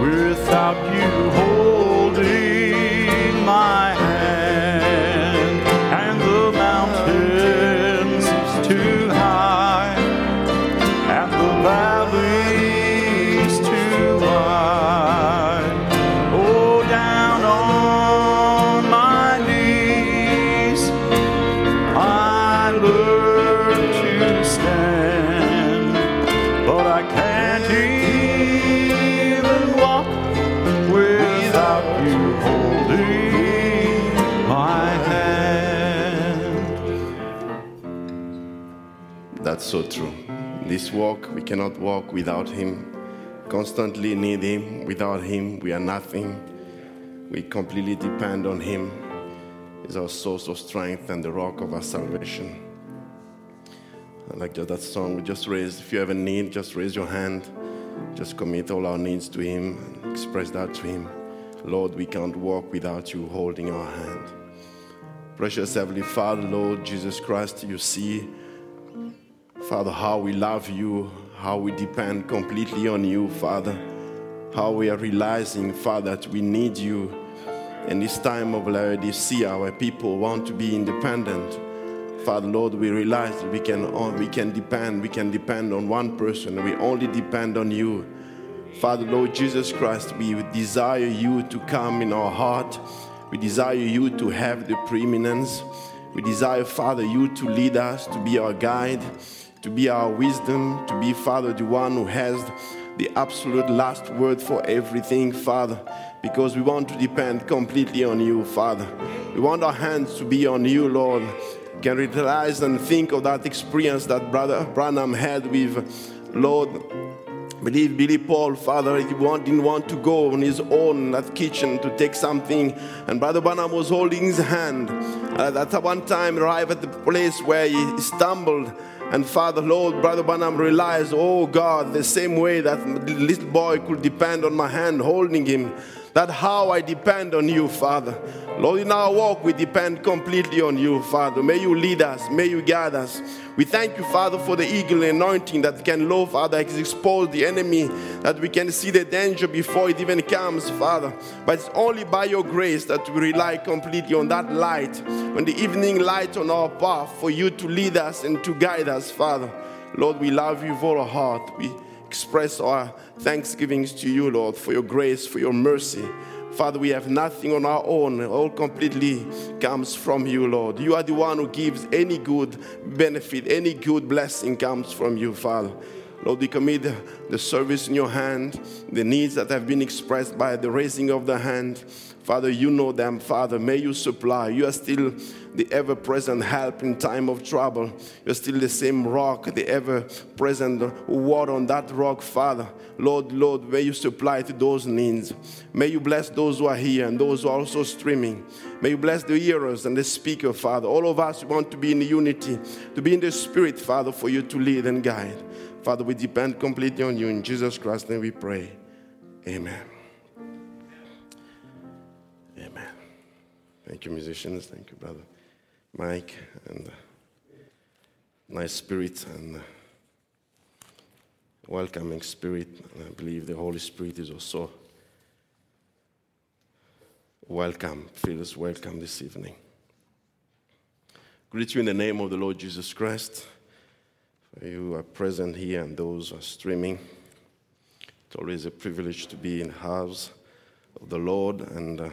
without you walk without Him. Constantly need Him. Without Him, we are nothing. We completely depend on Him. He's our source of strength and the rock of our salvation. I like that song we just raised. If you have a need, just raise your hand. Just commit all our needs to Him and express that to Him. Lord, we can't walk without you holding our hand. Precious Heavenly Father, Lord Jesus Christ, you see Father, how we love you, how we depend completely on you, Father, how we are realizing, Father, that we need you. In this time of Laodicea, our people want to be independent, Father, Lord, we realize that we can, we can depend, we can depend on one person, we only depend on you. Father, Lord Jesus Christ, we desire you to come in our heart. We desire you to have the preeminence. We desire, Father, you to lead us, to be our guide, to be our wisdom, to be, Father, the one who has the absolute last word for everything, Father, because we want to depend completely on you, Father. We want our hands to be on you, Lord. Can realize and think of that experience that Brother Branham had with, Lord, believe Billy Paul, Father, he want, didn't want to go on his own that kitchen to take something, and Brother Branham was holding his hand. Uh, at one time, arrived at the place where he stumbled, and Father, Lord, Brother Branham realized, oh God, the same way that little boy could depend on my hand holding him, that how I depend on you, Father. Lord, in our walk, we depend completely on you, Father. May you lead us, may you guide us. We thank you, Father, for the eagle anointing that can, Lord, Father, expose the enemy, that we can see the danger before it even comes, Father. But it's only by your grace that we rely completely on that light, on the evening light on our path, for you to lead us and to guide us, Father. Lord, we love you with all our heart. We express our thanksgivings to you, Lord, for your grace, for your mercy. Father, we have nothing on our own. All completely comes from you, Lord. You are the one who gives any good benefit, any good blessing comes from you, Father. Lord, we commit the service in your hand, the needs that have been expressed by the raising of the hand. Father, you know them, Father. May you supply. You are still the ever present help in time of trouble. You're still the same rock, the ever present water on that rock, Father. Lord, Lord, may you supply to those needs. May you bless those who are here and those who are also streaming. May you bless the hearers and the speaker, Father. All of us want to be in unity, to be in the Spirit, Father, for you to lead and guide. Father, we depend completely on you. In Jesus Christ's name we pray. Amen. Amen. Thank you, musicians. Thank you, brother Mike. And uh, nice spirit and uh, welcoming spirit. And I believe the Holy Spirit is also welcome, feels welcome this evening. Greet you in the name of the Lord Jesus Christ. For you are present here and those are streaming. It's always a privilege to be in the house of the Lord and uh,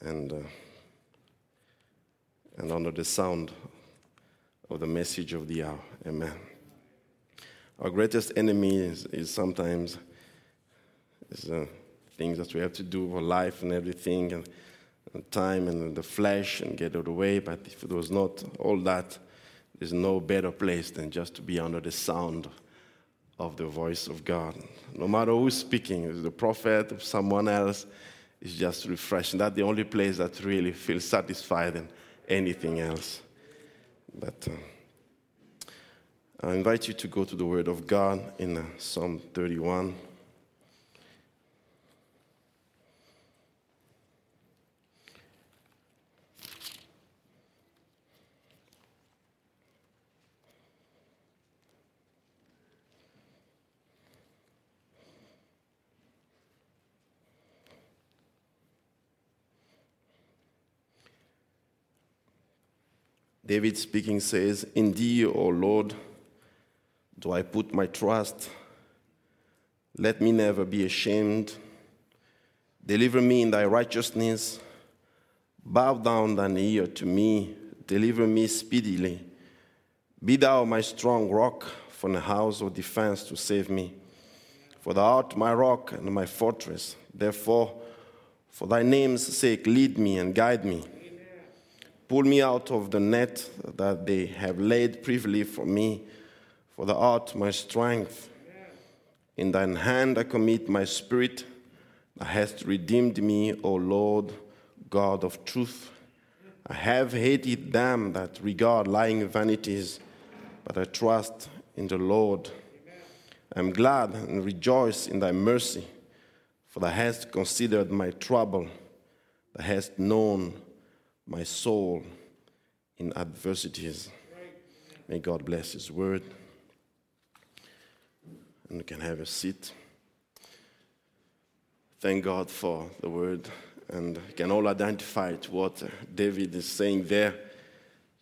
and uh, and under the sound of the message of the hour. Amen. Our greatest enemy is, is sometimes is, uh, things that we have to do for life and everything, and, and time and the flesh, and get out of the way. But if it was not all that, there's no better place than just to be under the sound of the voice of God. No matter who's speaking, the prophet, or someone else, it's just refreshing. That's the only place that really feels satisfied than anything else. But uh, I invite you to go to the Word of God in uh, Psalm 31. David speaking says, In thee, O Lord, do I put my trust. Let me never be ashamed. Deliver me in thy righteousness. Bow down thine ear to me. Deliver me speedily. Be thou my strong rock from the house of defense to save me. For thou art my rock and my fortress. Therefore, for thy name's sake, lead me and guide me. Pull me out of the net that they have laid privily for me. For thou art my strength. In thine hand I commit my spirit. Thou hast redeemed me, O Lord, God of truth. I have hated them that regard lying vanities, but I trust in the Lord. I am glad and rejoice in thy mercy, for thou hast considered my trouble. Thou hast known my soul in adversities. May God bless his word. And you can have a seat. Thank God for the word. And can all identify to what David is saying there.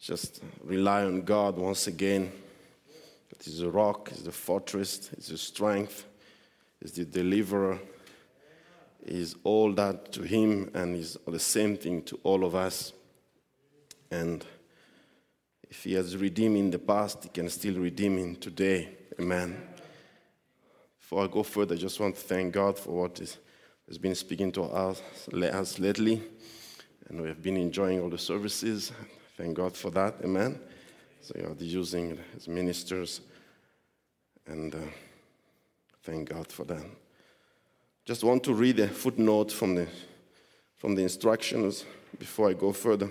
Just rely on God once again. It is a rock, it's the fortress, it's the strength, it's the deliverer. Is all that to him and is the same thing to all of us. And if he has redeemed in the past, he can still redeem in today. Amen. Before I go further, I just want to thank God for what has been speaking to us, us lately. And we have been enjoying all the services. Thank God for that. Amen. So you are using as ministers. And uh, thank God for that. Just want to read a footnote from the, from the instructions before I go further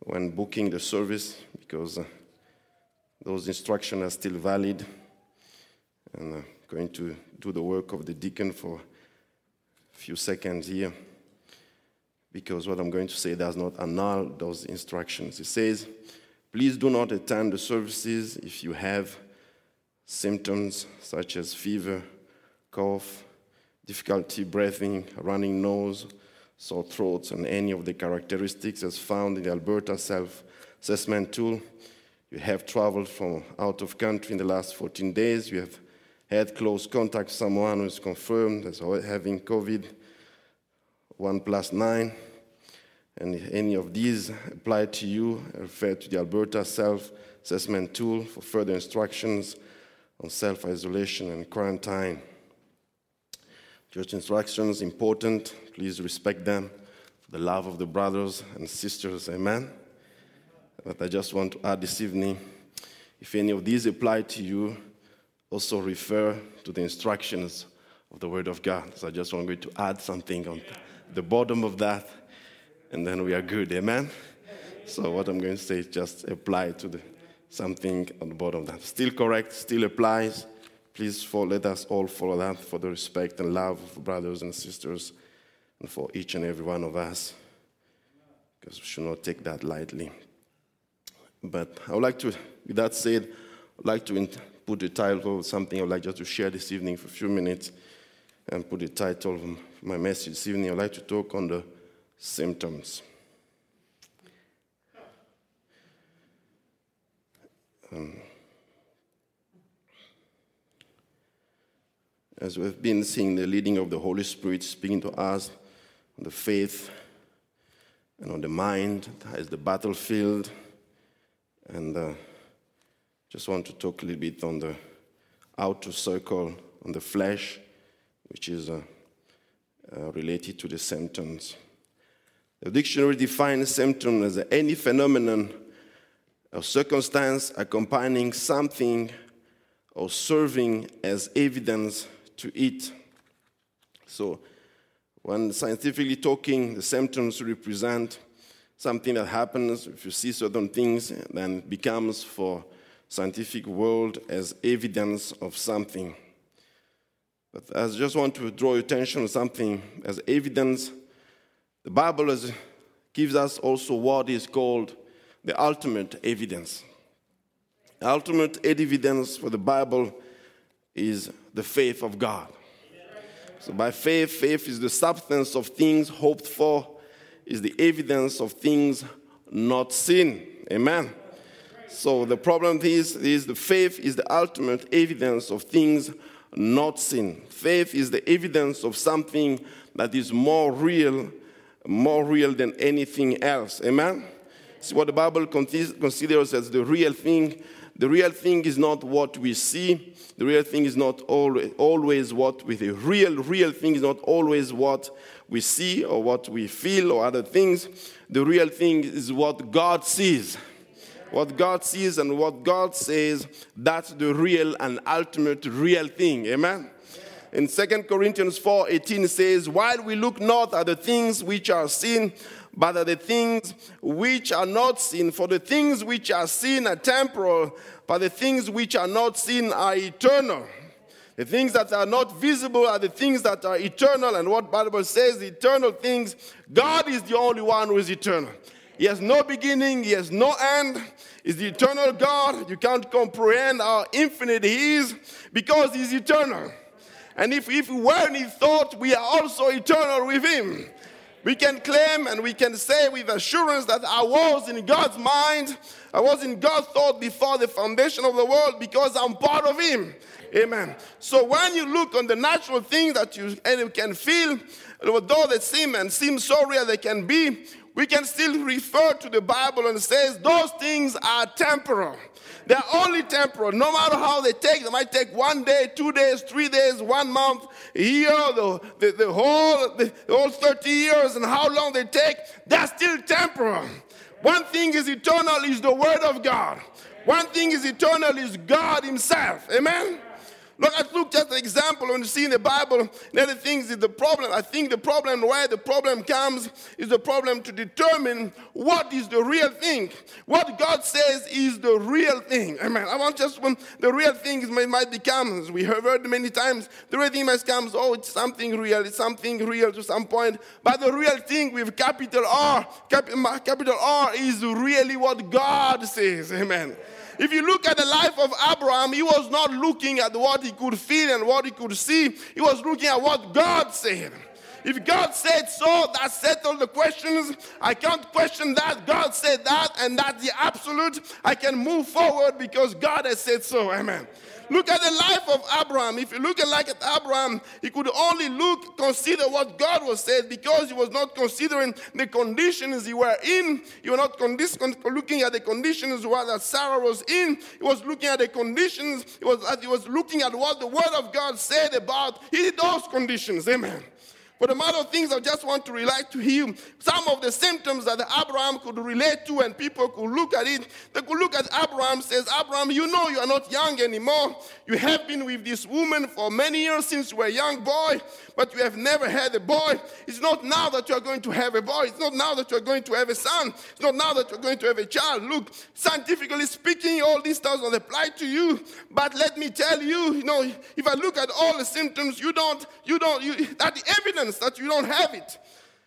when booking the service because uh, those instructions are still valid. And I'm going to do the work of the deacon for a few seconds here because what I'm going to say does not annul those instructions. It says, please do not attend the services if you have symptoms such as fever, cough, difficulty breathing, running nose, sore throats, and any of the characteristics as found in the Alberta self assessment tool. You have traveled from out of country in the last 14 days. You have had close contact with someone who is confirmed as having COVID 1 plus 9. And if any of these apply to you, refer to the Alberta self assessment tool for further instructions on self isolation and quarantine. Church instructions important. Please respect them the love of the brothers and sisters. Amen. But I just want to add this evening if any of these apply to you, also refer to the instructions of the Word of God. So I just want to add something on the bottom of that, and then we are good. Amen? So what I'm going to say is just apply to the, something on the bottom of that. Still correct, still applies. Please for, let us all follow that for the respect and love of brothers and sisters and for each and every one of us. Because we should not take that lightly. But I would like to, with that said, I'd like to put the title of something I'd like just to share this evening for a few minutes and put the title of my message this evening. I'd like to talk on the symptoms. Um, as we've been seeing the leading of the Holy Spirit speaking to us on the faith and on the mind as the battlefield and uh, just want to talk a little bit on the outer circle, on the flesh, which is uh, uh, related to the symptoms. The dictionary defines symptom as any phenomenon or circumstance accompanying something or serving as evidence to eat. So, when scientifically talking, the symptoms represent something that happens, if you see certain things, then it becomes for scientific world as evidence of something. But I just want to draw your attention to something as evidence. The Bible is, gives us also what is called the ultimate evidence. The ultimate evidence for the Bible is the faith of God. So by faith, faith is the substance of things hoped for, is the evidence of things not seen. Amen. So the problem is, is the faith is the ultimate evidence of things not seen. Faith is the evidence of something that is more real, more real than anything else. Amen? It's what the Bible considers as the real thing. The real thing is not what we see. The real thing is not always what we. The real, real thing is not always what we see or what we feel or other things. The real thing is what God sees. What God sees and what God says, that's the real and ultimate real thing. Amen? In 2 Corinthians 4 18 says, While we look not at the things which are seen, but the things which are not seen. For the things which are seen are temporal, but the things which are not seen are eternal. The things that are not visible are the things that are eternal. And what Bible says, eternal things, God is the only one who is eternal. He has no beginning, He has no end. He's the eternal God. You can't comprehend how infinite He is because He's eternal. And if, if we were in His thought, we are also eternal with Him. We can claim and we can say with assurance that I was in God's mind, I was in God's thought before the foundation of the world because I'm part of Him. Amen. So when you look on the natural things that you, can feel, though they seem and seem so real they can be, we can still refer to the Bible and says those things are temporal. They're only temporal. No matter how they take, they might take one day, two days, three days, one month, a year, the, the, the whole the, the whole 30 years, and how long they take, they're still temporal. One thing is eternal is the word of God. One thing is eternal is God Himself. Amen. Look, I look just an example when you see in the Bible, the other things is the problem. I think the problem where the problem comes is the problem to determine what is the real thing. What God says is the real thing. Amen. I want just when the real thing might become, as we have heard many times, the real thing might come, oh, it's something real, it's something real to some point. But the real thing with capital R, capital R is really what God says. Amen. If you look at the life of Abraham, he was not looking at what he could feel and what he could see, he was looking at what God said. If God said so, that settled the questions. I can't question that. God said that, and that's the absolute. I can move forward because God has said so. Amen. Look at the life of Abraham. If you look at like at Abraham, he could only look, consider what God was said because he was not considering the conditions he were in. He was not looking at the conditions that Sarah was in. He was looking at the conditions. He was, he was looking at what the word of God said about those conditions. Amen. But the matter of things I just want to relate to him. Some of the symptoms that Abraham could relate to and people could look at it. They could look at Abraham, says, Abraham, you know you are not young anymore. You have been with this woman for many years since you were a young boy, but you have never had a boy. It's not now that you are going to have a boy. It's not now that you are going to have a son. It's not now that you're going to have a child. Look, scientifically speaking, all these does not apply to you. But let me tell you, you know, if I look at all the symptoms, you don't, you don't, you, that the evidence evidence that you don't have it.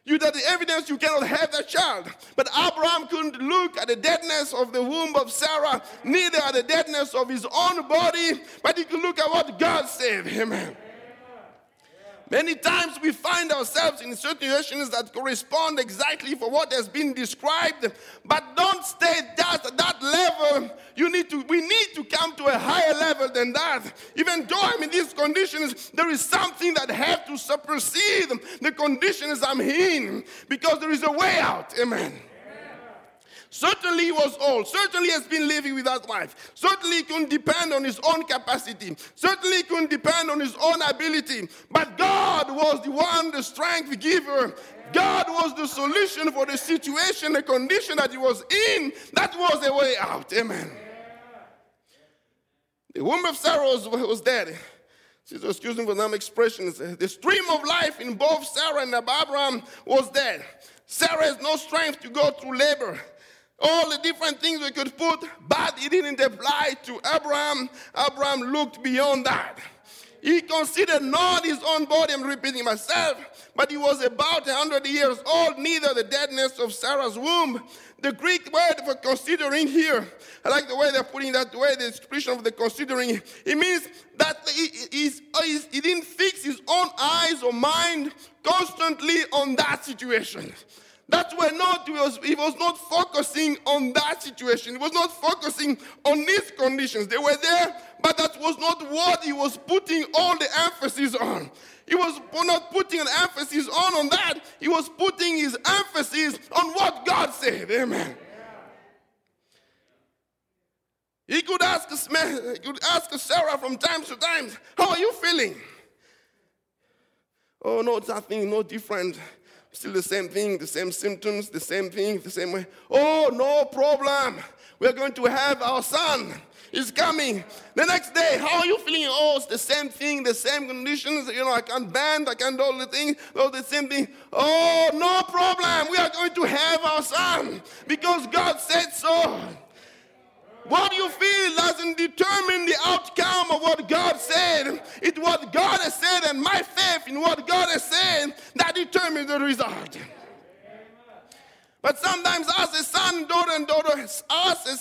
You that the evidence you cannot have that child. But Abraham couldn't look at the deadness of the womb of Sarah, neither at the deadness of his own body, but he could look at what God said. Amen. Many times we find ourselves in situations that correspond exactly for what has been described, but don't stay just at that level. You need to we need to come to a higher level than that. Even though I'm in these conditions, there is something that have to supersede the conditions I'm in because there is a way out. Amen. Certainly he was old. Certainly has been living without wife. Certainly he couldn't depend on his own capacity. Certainly he couldn't depend on his own ability. But God was the one, the strength giver. God was the solution for the situation, the condition that he was in. That was the way out. Amen. The womb of Sarah was, dead. Excuse me for some expressions. The stream of life in both Sarah and Abraham was dead. Sarah has no strength to go through labor all the different things we could put, but it didn't apply to Abraham. Abraham looked beyond that. He considered not his own body, I'm repeating myself, but he was about 100 years old, neither the deadness of Sarah's womb. The Greek word for considering here, I like the way they're putting that way, the expression of the considering. It means that he, he, he didn't fix his own eyes or mind constantly on that situation. That were not, he was, he was not focusing on that situation. He was not focusing on these conditions. They were there, but that was not what he was putting all the emphasis on. He was not putting an emphasis on, on that. He was putting his emphasis on what God said. Amen. He could ask, he could ask Sarah from time to time, How are you feeling? Oh, no, nothing, no different. Still the same thing, the same symptoms, the same thing, the same way. Oh, no problem. We're going to have our son. He's coming. The next day, how are you feeling? Oh, it's the same thing, the same conditions. You know, I can't bend, I can't do all the things, all the same thing. Oh, no problem. We are going to have our son because God said so. What you feel doesn't determine the outcome of what God said. It's what God has said and my faith in what God has said that determines the result. But sometimes, us as son, daughter, and daughter, as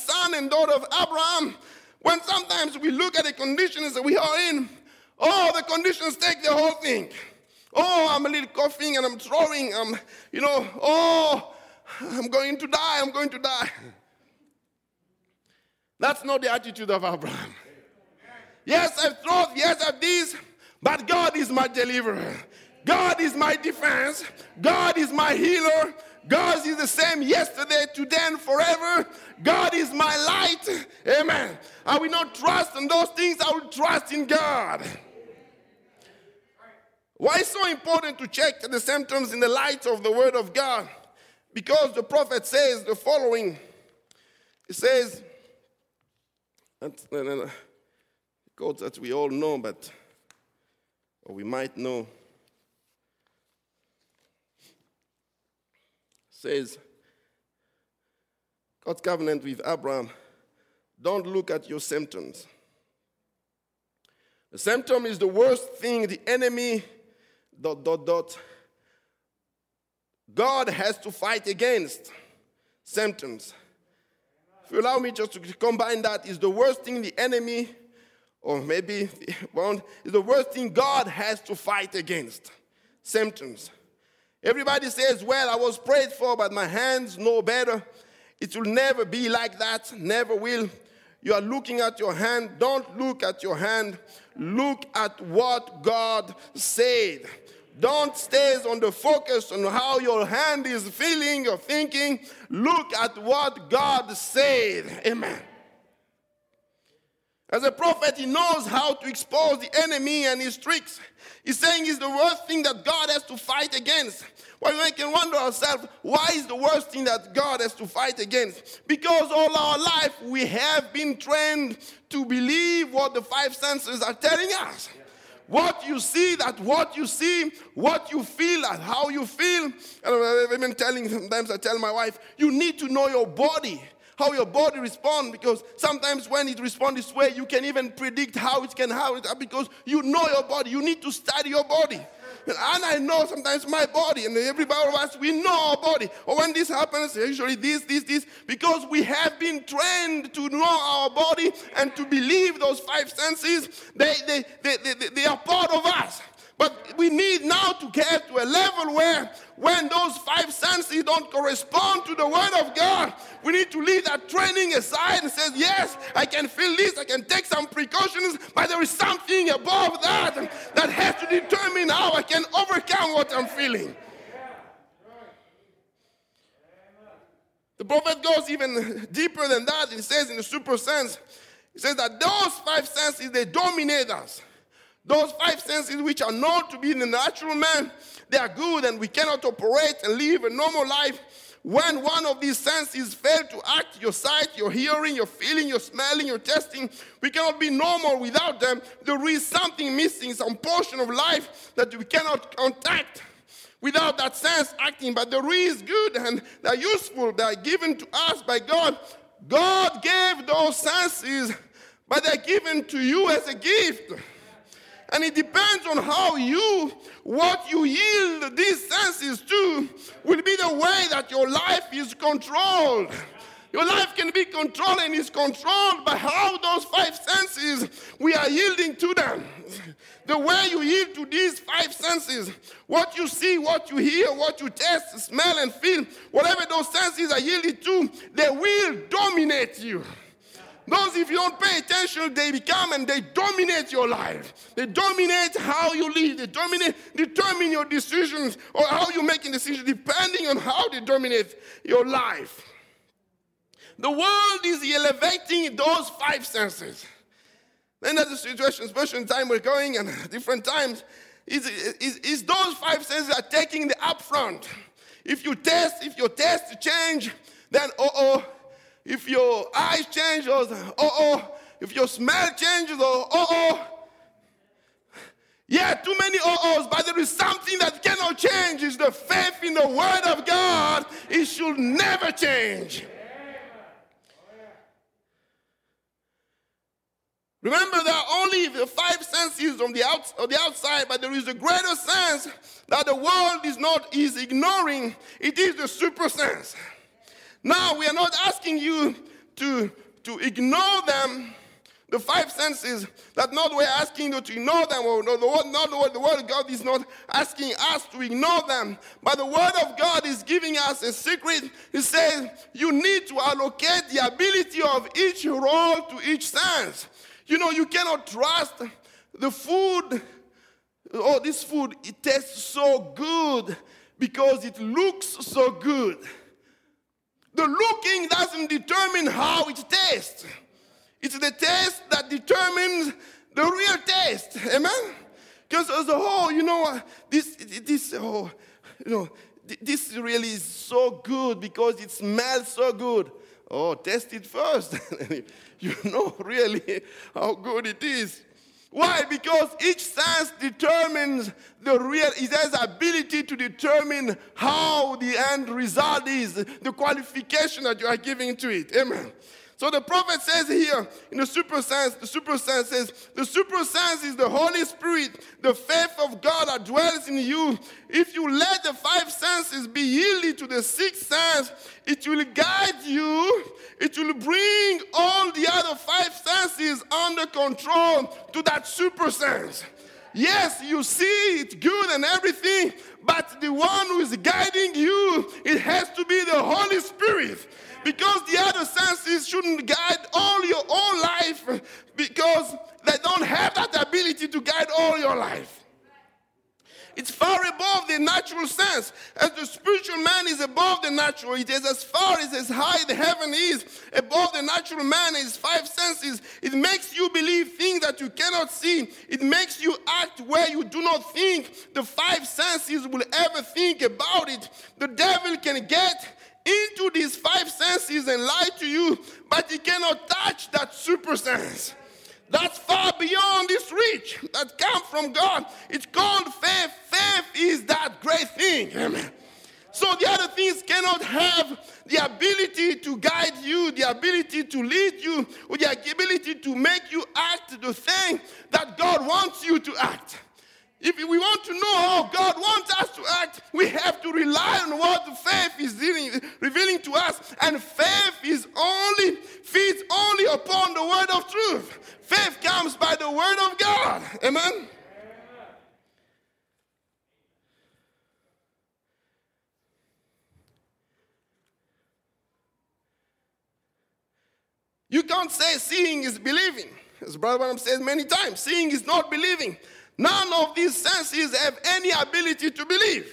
son and daughter of Abraham, when sometimes we look at the conditions that we are in, oh, the conditions take the whole thing. Oh, I'm a little coughing and I'm throwing. I'm, you know, oh, I'm going to die. I'm going to die. That's not the attitude of Abraham. Yes, I've thought, yes, I've this, but God is my deliverer. God is my defense. God is my healer. God is the same yesterday, today, and forever. God is my light. Amen. I will not trust in those things, I will trust in God. Why is so important to check the symptoms in the light of the Word of God? Because the prophet says the following. He says, and, quotes that we all know, but or we might know, says, God's covenant with Abraham, don't look at your symptoms. The symptom is the worst thing the enemy, dot, dot, dot. God has to fight against symptoms. If you allow me just to combine that, is the worst thing the enemy, or maybe one, is the worst thing God has to fight against. Symptoms. Everybody says, Well, I was prayed for, but my hands know better. It will never be like that, never will. You are looking at your hand. Don't look at your hand. Look at what God said. Don't stay on the focus on how your hand is feeling or thinking. Look at what God said. Amen. As a prophet, he knows how to expose the enemy and his tricks. He's saying it's the worst thing that God has to fight against. Well, we can wonder ourselves, why is the worst thing that God has to fight against? Because all our life we have been trained to believe what the five senses are telling us. What you see, that what you see, what you feel, and how you feel. And I've been telling, sometimes I tell my wife, you need to know your body how your body responds because sometimes when it responds this way you can even predict how it can how it because you know your body you need to study your body and I know sometimes my body, and everybody of us, we know our body. Or when this happens, usually this, this, this, because we have been trained to know our body and to believe those five senses, they, they, they, they, they are part of us. But we need now to get to a level where when those five senses don't correspond to the word of God, we need to leave that training aside and say, yes, I can feel this, I can take some precautions, but there is something above that that has to determine how I can overcome what I'm feeling. The prophet goes even deeper than that. He says in the super sense, he says that those five senses, they dominate us. Those five senses, which are known to be in the natural man, they are good and we cannot operate and live a normal life. When one of these senses fail to act, your sight, your hearing, your feeling, your smelling, your tasting, we cannot be normal without them. There is something missing, some portion of life that we cannot contact without that sense acting. But there is good and they're useful, they're given to us by God. God gave those senses, but they're given to you as a gift. And it depends on how you, what you yield these senses to, will be the way that your life is controlled. Your life can be controlled and is controlled by how those five senses we are yielding to them. The way you yield to these five senses, what you see, what you hear, what you taste, smell, and feel, whatever those senses are yielded to, they will dominate you. Those, if you don't pay attention, they become and they dominate your life. They dominate how you live. They dominate, determine your decisions or how you're making decisions, depending on how they dominate your life. The world is elevating those five senses. Then there's a situation, especially in time we're going and different times, is, is, is those five senses are taking the upfront. If you test, if your test change, then oh oh, if your eyes change, oh oh, if your smell changes, oh oh. Yeah, too many oh-ohs, but there is something that cannot change. Is the faith in the Word of God. It should never change. Remember, there are only the five senses on the, out, on the outside, but there is a greater sense that the world is not is ignoring. It is the super sense. Now, we are not asking you to, to ignore them, the five senses, that not we're asking you to ignore them, or no, the word, not the word, the word of God is not asking us to ignore them, but the word of God is giving us a secret. He says you need to allocate the ability of each role to each sense. You know, you cannot trust the food. Oh, this food, it tastes so good because it looks so good. The looking doesn't determine how it tastes. It's the taste that determines the real taste. Amen? Because as a whole, you know, this, this, oh, you know, this really is so good because it smells so good. Oh, test it first. you know really how good it is. Why? Because each sense determines the real, it has ability to determine how the end result is, the qualification that you are giving to it. Amen. So the prophet says here in the super sense, the super sense says, the super sense is the Holy Spirit, the faith of God that dwells in you. If you let the five senses be yielded to the sixth sense, it will guide you, it will bring all the other five senses under control to that super sense. Yes, you see it's good and everything, but the one who is guiding you, it has to be the Holy Spirit because the other senses shouldn't guide all your own life because they don't have that ability to guide all your life. It's far above the natural sense. As the spiritual man is above the natural, it is as far as as high the heaven is above the natural man is five senses. It makes you believe things that you cannot see. It makes you act where you do not think the five senses will ever think about it. The devil can get into these five senses and lie to you, but he cannot touch that super sense. That's far beyond this reach that come from God. It's called faith. Faith is that great thing. Amen. So the other things cannot have the ability to guide you, the ability to lead you, or the ability to make you act the thing that God wants you to act. If we want to know how God wants us to act, we have to rely on what faith is revealing to us. And faith is only, feeds only upon the word of truth. Faith comes by the word of God. Amen. You can't say seeing is believing. As Brother Branham says many times, seeing is not believing. None of these senses have any ability to believe.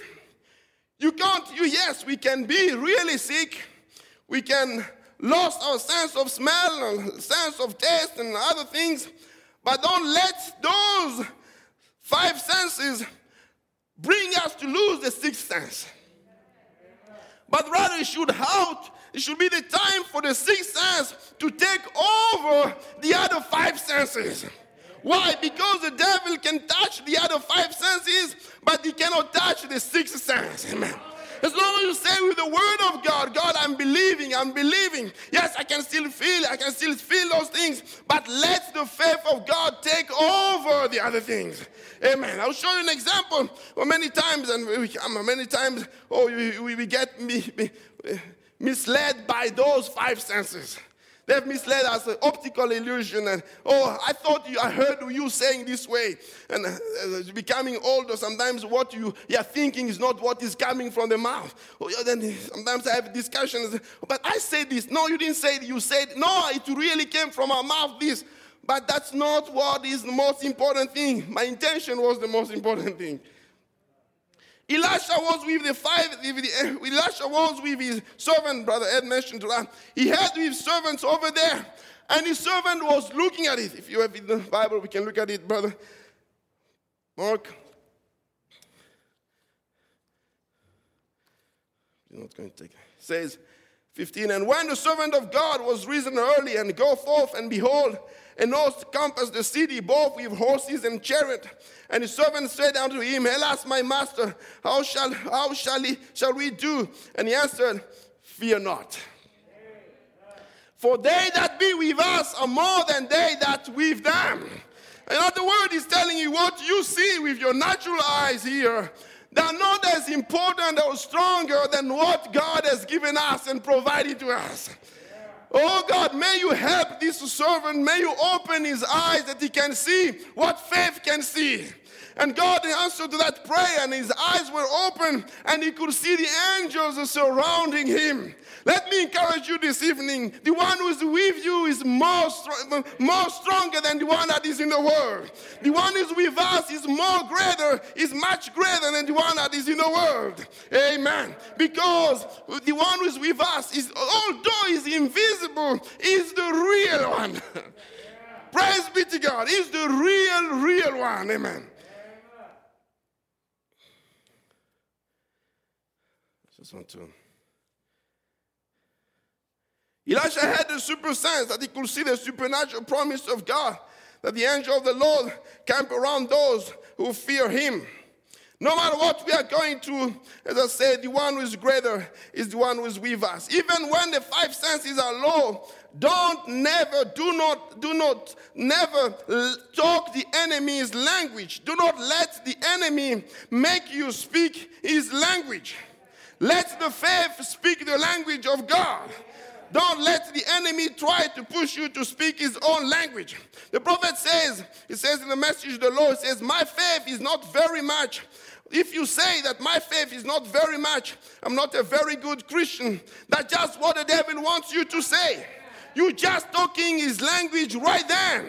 You can't, you, yes, we can be really sick. We can lose our sense of smell and sense of taste and other things, but don't let those five senses bring us to lose the sixth sense. But rather, it should out. It should be the time for the sixth sense to take over the other five senses. Why? Because the devil can touch the other five senses, but he cannot touch the sixth sense. Amen. As long as you say with the word of God, God, I'm believing, I'm believing. Yes, I can still feel, I can still feel those things, but let the faith of God take over the other things. Amen. I'll show you an example. Well, many times, and we, um, many times, oh, we, we get misled by those five senses. They've misled us, uh, optical illusion, and oh, I thought you, I heard you saying this way, and uh, becoming older. Sometimes what you you're thinking is not what is coming from the mouth. Oh, yeah, then sometimes I have discussions, but I said this. No, you didn't say it. You said no. It really came from our mouth. This, but that's not what is the most important thing. My intention was the most important thing. Elisha was with the five, with the, eh, Elisha was with his servant, Brother Ed mentioned to that. He had his servants over there, and his servant was looking at it. If you have in the Bible, we can look at it, Brother Mark. He's not going to take it says 15, and when the servant of God was risen early and go forth, and behold, and host compassed the city, both with horses and chariot. And his servant said unto him, Alas, my master, how shall, how shall, he, shall we do? And he answered, Fear not. For they that be with us are more than they that with them. In other words, he's telling you what you see with your natural eyes here. They're not as important or stronger than what God has given us and provided to us. Oh God, may you help this servant. May you open his eyes that he can see what faith can see. And God answered to that prayer, and his eyes were open, and he could see the angels surrounding him. Let me encourage you this evening. The one who is with you is more, more stronger than the one that is in the world. The one who is with us is more greater, is much greater than the one that is in the world. Amen. Because the one who is with us is, although is invisible, is the real one. Praise be to God. He's the real, real one. Amen. Just want to. Elisha had the super sense that he could see the supernatural promise of God, that the angel of the Lord camp around those who fear him. No matter what we are going through, as I said, the one who is greater is the one who is with us. Even when the five senses are low, don't never, do not, do not, never talk the enemy's language. Do not let the enemy make you speak his language. Let the faith speak the language of God. Don't let the enemy try to push you to speak his own language. The prophet says, he says in the message of the Lord, says, My faith is not very much. If you say that my faith is not very much, I'm not a very good Christian, that's just what the devil wants you to say. You're just talking his language right then.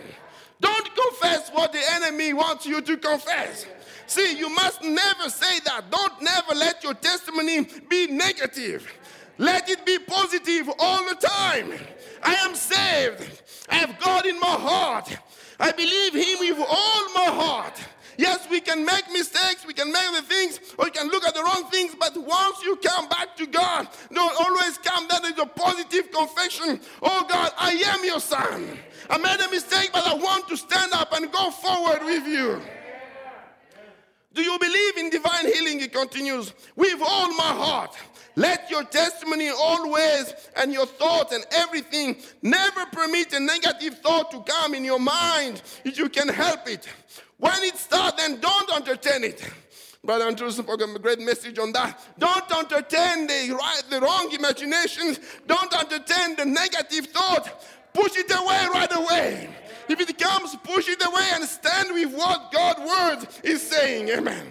Don't confess what the enemy wants you to confess. See, you must never say that. Don't never let your testimony be negative. Let it be positive all the time. I am saved. I have God in my heart. I believe Him with all my heart. Yes, we can make mistakes, we can make the things, or we can look at the wrong things, but once you come back to God, don't always come that is a positive confession. Oh God, I am your son. I made a mistake, but I want to stand up and go forward with you. Do you believe in divine healing? He continues, with all my heart. Let your testimony always and your thoughts and everything never permit a negative thought to come in your mind if you can help it. When it starts, then don't entertain it. Brother Andrews spoke a great message on that. Don't entertain the, right, the wrong imaginations. Don't entertain the negative thought. Push it away right away. If it comes, push it away and stand with what God's word is saying. Amen.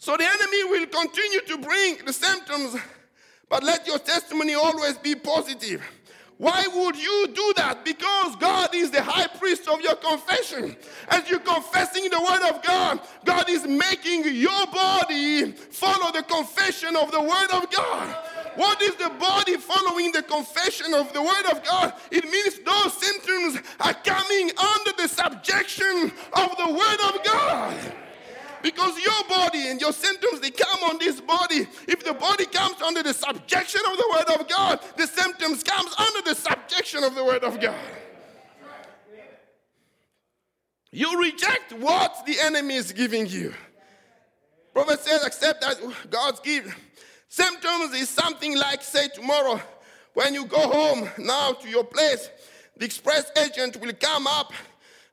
So the enemy will continue to bring the symptoms, but let your testimony always be positive. Why would you do that? Because God is the high priest of your confession. As you're confessing the word of God, God is making your body follow the confession of the word of God. What is the body following the confession of the word of God? It means those symptoms are coming under the subjection of the word of God. Because your body and your symptoms, they come on this body. If the body comes under the subjection of the word of God, the symptoms comes under the subjection of the word of God. You reject what the enemy is giving you. Prophet says, accept that God's gift. Symptoms is something like, say, tomorrow, when you go home now to your place, the express agent will come up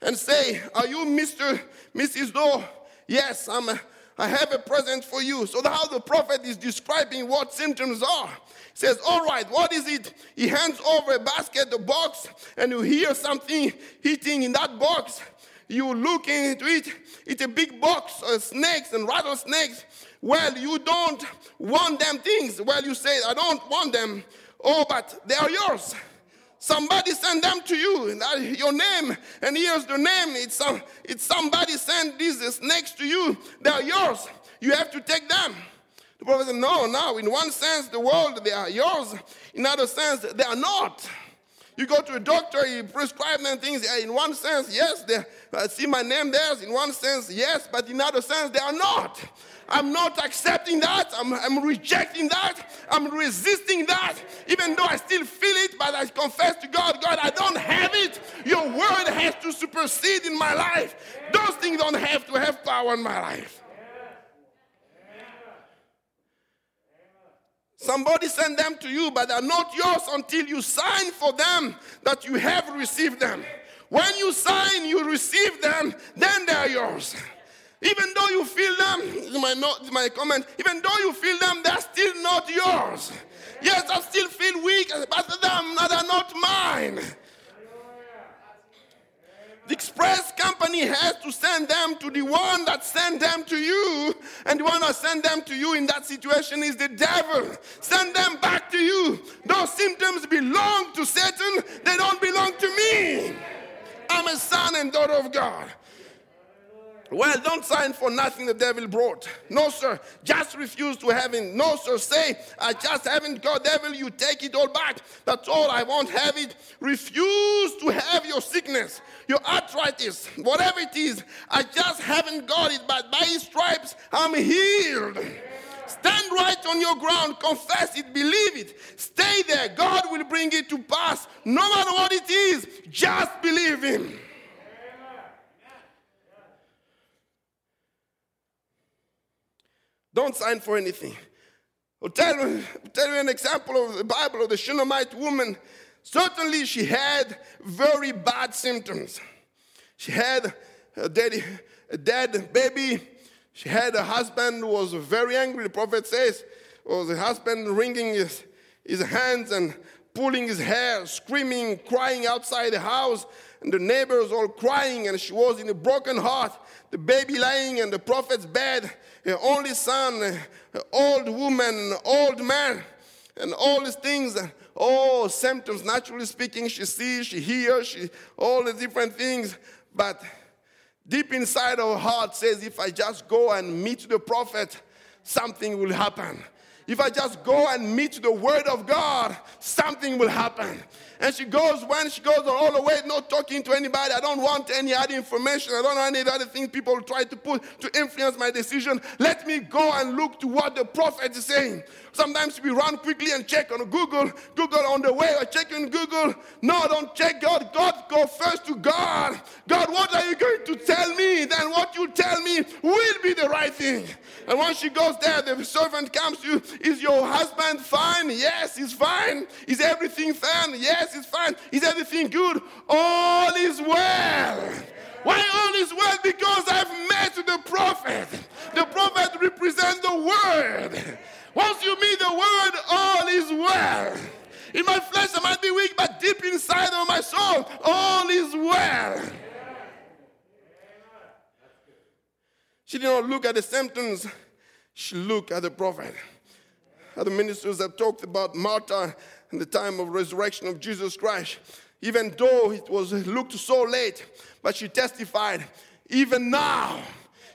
and say, Are you Mr. Mrs. Doe? Yes, I'm, I have a present for you. So how the prophet is describing what symptoms are. He says, All right, what is it? He hands over a basket, a box, and you hear something hitting in that box. You look into it, it's a big box of snakes and rattlesnakes. Well, you don't want them things. Well, you say, I don't want them. Oh, but they are yours. Somebody sent them to you, your name, and here's the name. It's, it's somebody sent these snakes to you. They are yours. You have to take them. The prophet said, No, no. In one sense, the world, they are yours. In other sense, they are not. You go to a doctor, he prescribes them things. In one sense, yes, they I see my name there. In one sense, yes, but in other sense, they are not. I'm not accepting that. I'm, I'm rejecting that. I'm resisting that. Even though I still feel it, but I confess to God, God, I don't have it. Your word has to supersede in my life. Those things don't have to have power in my life. Somebody sent them to you, but they're not yours until you sign for them that you have received them. When you sign, you receive them, then they're yours. Even though you feel them, my, note, my comment, even though you feel them, they're still not yours. Yes, I still feel weak, but them, they're not mine. The express company has to send them to the one that sent them to you. And the one that sent them to you in that situation is the devil. Send them back to you. Those symptoms belong to Satan, they don't belong to me. I'm a son and daughter of God. Well, don't sign for nothing the devil brought. No, sir. Just refuse to have it. No, sir. Say, I just haven't got devil. You take it all back. That's all. I won't have it. Refuse to have your sickness, your arthritis, whatever it is. I just haven't got it. But by his stripes, I'm healed. Stand right on your ground, confess it, believe it, stay there. God will bring it to pass. No matter what it is, just believe Him. Don't sign for anything. I'll tell, you, tell an example of the Bible of the Shunammite woman. Certainly, she had very bad symptoms. She had a dead, a dead baby. She had a husband who was very angry. The prophet says, was the husband wringing his, his hands and pulling his hair, screaming, crying outside the house, and the neighbors all crying, and she was in a broken heart. The baby lying in the prophet's bed, only son, old woman, old man, and all these things, all symptoms, naturally speaking, she sees, she hears, she, all the different things. But deep inside her heart says, if I just go and meet the prophet, something will happen. If I just go and meet the word of God, something will happen. And she goes, when she goes all the way, not talking to anybody. I don't want any other information. I don't want any other things people try to put to influence my decision. Let me go and look to what the prophet is saying. Sometimes we run quickly and check on Google, Google on the way, or check on Google. No, don't check God. God, go first to God. God, what are you going to tell me? Then what you tell me will be the right thing. And once she goes there, the servant comes to you. Is your husband fine? Yes, he's fine. Is everything fine? Yes, it's fine. Is everything good? All is well. Why all is well? Because I've met the prophet. The prophet represents the word. Once you meet the word, all is well. In my flesh, I might be weak, but deep inside of my soul, all is well. She did not look at the symptoms, she looked at the prophet. Other ministers have talked about Martha in the time of resurrection of Jesus Christ. Even though it was looked so late, but she testified, even now,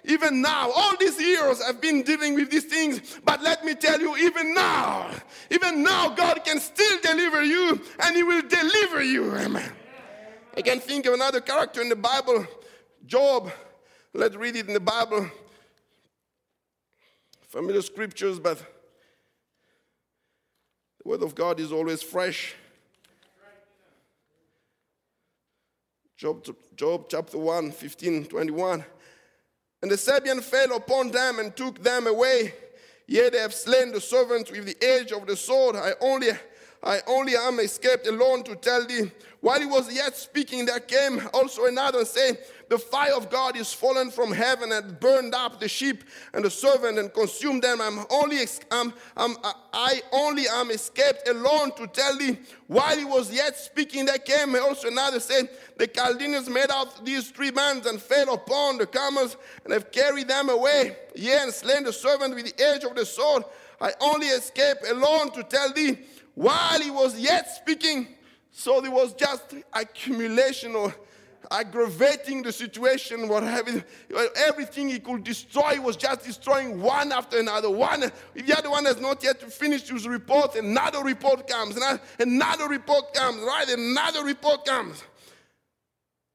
even now, all these years I've been dealing with these things, but let me tell you, even now, even now, God can still deliver you and He will deliver you. Amen. I can think of another character in the Bible, Job. Let's read it in the Bible. Familiar scriptures, but the Word of God is always fresh. Job, Job chapter 1, 15, 21. And the Sabean fell upon them and took them away. Yet they have slain the servants with the edge of the sword. I only I only am escaped alone to tell thee. While he was yet speaking, there came also another saying, The fire of God is fallen from heaven and burned up the sheep and the servant and consumed them. I'm only, I'm, I'm, I only am escaped alone to tell thee. While he was yet speaking, there came also another saying, The Chaldeans made out these three bands and fell upon the camels and have carried them away. Yea, and slain the servant with the edge of the sword. I only escape alone to tell thee, while he was yet speaking, so there was just accumulation or aggravating the situation, what having everything he could destroy was just destroying one after another. One, if the other one has not yet finished his report, another report comes, and another report comes, right? Another report comes.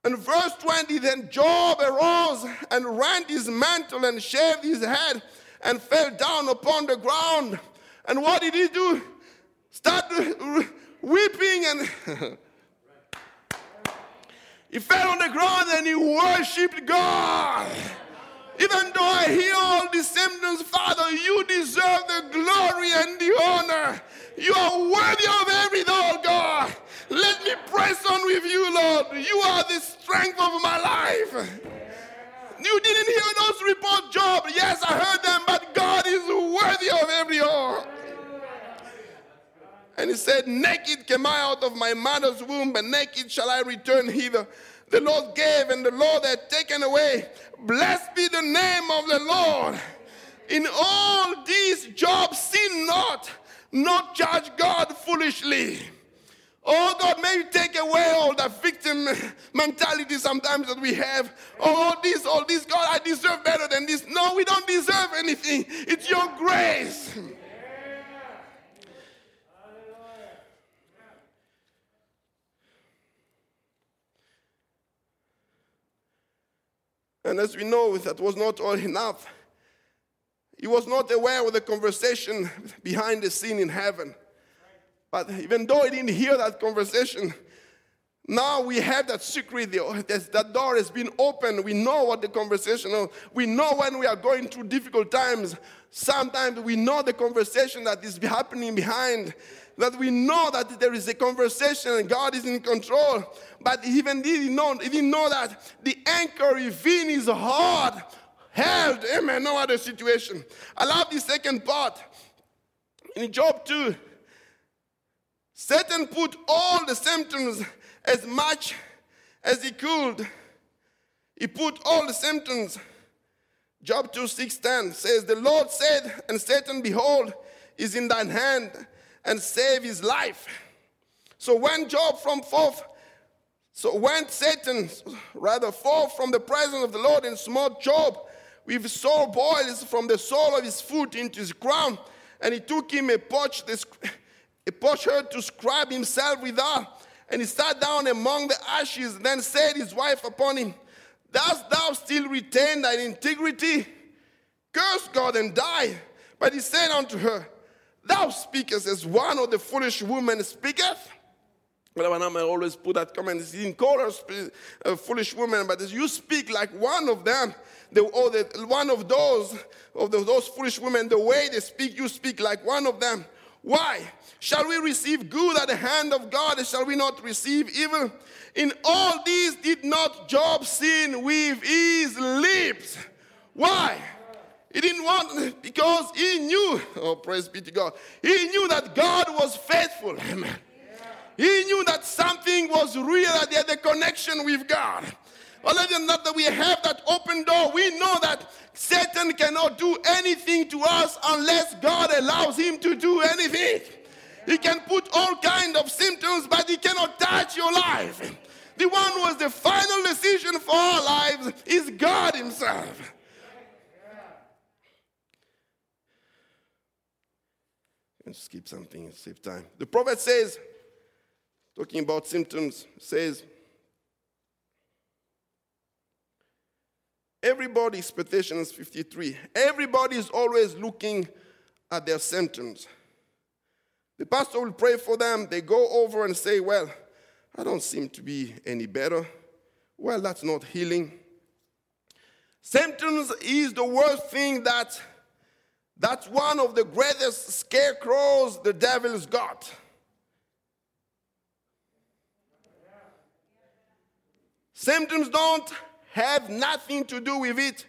And verse 20, then Job arose and rent his mantle and shaved his head and fell down upon the ground. And what did he do? Start weeping and he fell on the ground and he worshiped God. Even though I hear all these symptoms, Father, you deserve the glory and the honor. You are worthy of everything, God. Let me press on with you, Lord. You are the strength of my life. You didn't hear those reports, Job. Yes, I heard them, but God is worthy of every honor. And he said, Naked came I out of my mother's womb, and naked shall I return hither. The Lord gave, and the Lord hath taken away. Blessed be the name of the Lord. In all these jobs, sin not, not judge God foolishly. Oh God, may you take away all that victim mentality sometimes that we have. Oh, all this, all this, God, I deserve better than this. No, we don't deserve anything. It's your grace. And as we know, that was not all enough. He was not aware of the conversation behind the scene in heaven. But even though he didn't hear that conversation, now we have that secret, that door has been opened. We know what the conversation is. We know when we are going through difficult times. Sometimes we know the conversation that is happening behind that we know that there is a conversation and God is in control. But even didn't know, he didn't know that the anchor within his heart held amen, no other situation. I love the second part. In Job 2, Satan put all the symptoms as much as he could. He put all the symptoms. Job 2 6 10 says, The Lord said, and Satan, behold, is in thine hand and save his life. So when Job from forth, so when Satan rather forth from the presence of the Lord and smote Job with sore boils from the sole of his foot into his crown, and he took him a potsherd, a potsherd to scrub himself withal, and he sat down among the ashes. Then said his wife upon him, Dost thou still retain thine integrity? Curse God and die. But he said unto her, Thou speakest as one of the foolish women speaketh. I always put that comment. He didn't call her a uh, foolish woman, but as you speak like one of them, the, or the, one of those of the, those foolish women, the way they speak, you speak like one of them. Why? Shall we receive good at the hand of God, and shall we not receive evil? In all these did not Job sin with his lips. Why? He didn't want, because he knew, oh, praise be to God, he knew that God was faithful. Amen. He knew that something was real, that he had a connection with God. Other than that, that we have that open door, we know that Satan cannot do anything to us unless God allows him to do anything. He can put all kind of symptoms, but he cannot touch your life. The one who has the final decision for our lives is God Himself. Let's skip something and save time. The prophet says, talking about symptoms, says, everybody's, Petitions 53, everybody's always looking at their symptoms. The pastor will pray for them. They go over and say, Well, I don't seem to be any better. Well, that's not healing. Symptoms is the worst thing that that's one of the greatest scarecrows the devil's got. Symptoms don't have nothing to do with it.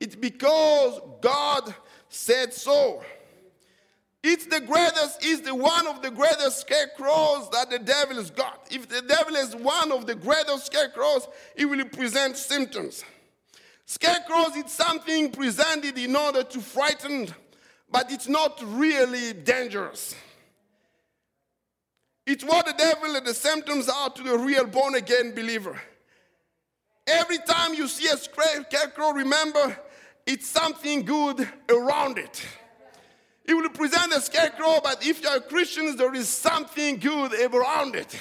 It's because God said so. It's the greatest, is the one of the greatest scarecrows that the devil has got. If the devil is one of the greatest scarecrows, he will present symptoms. Scarecrows, it's something presented in order to frighten, but it's not really dangerous. It's what the devil and the symptoms are to the real born again believer. Every time you see a scarecrow, remember it's something good around it. It will present a scarecrow, but if you're Christians, there is something good around it.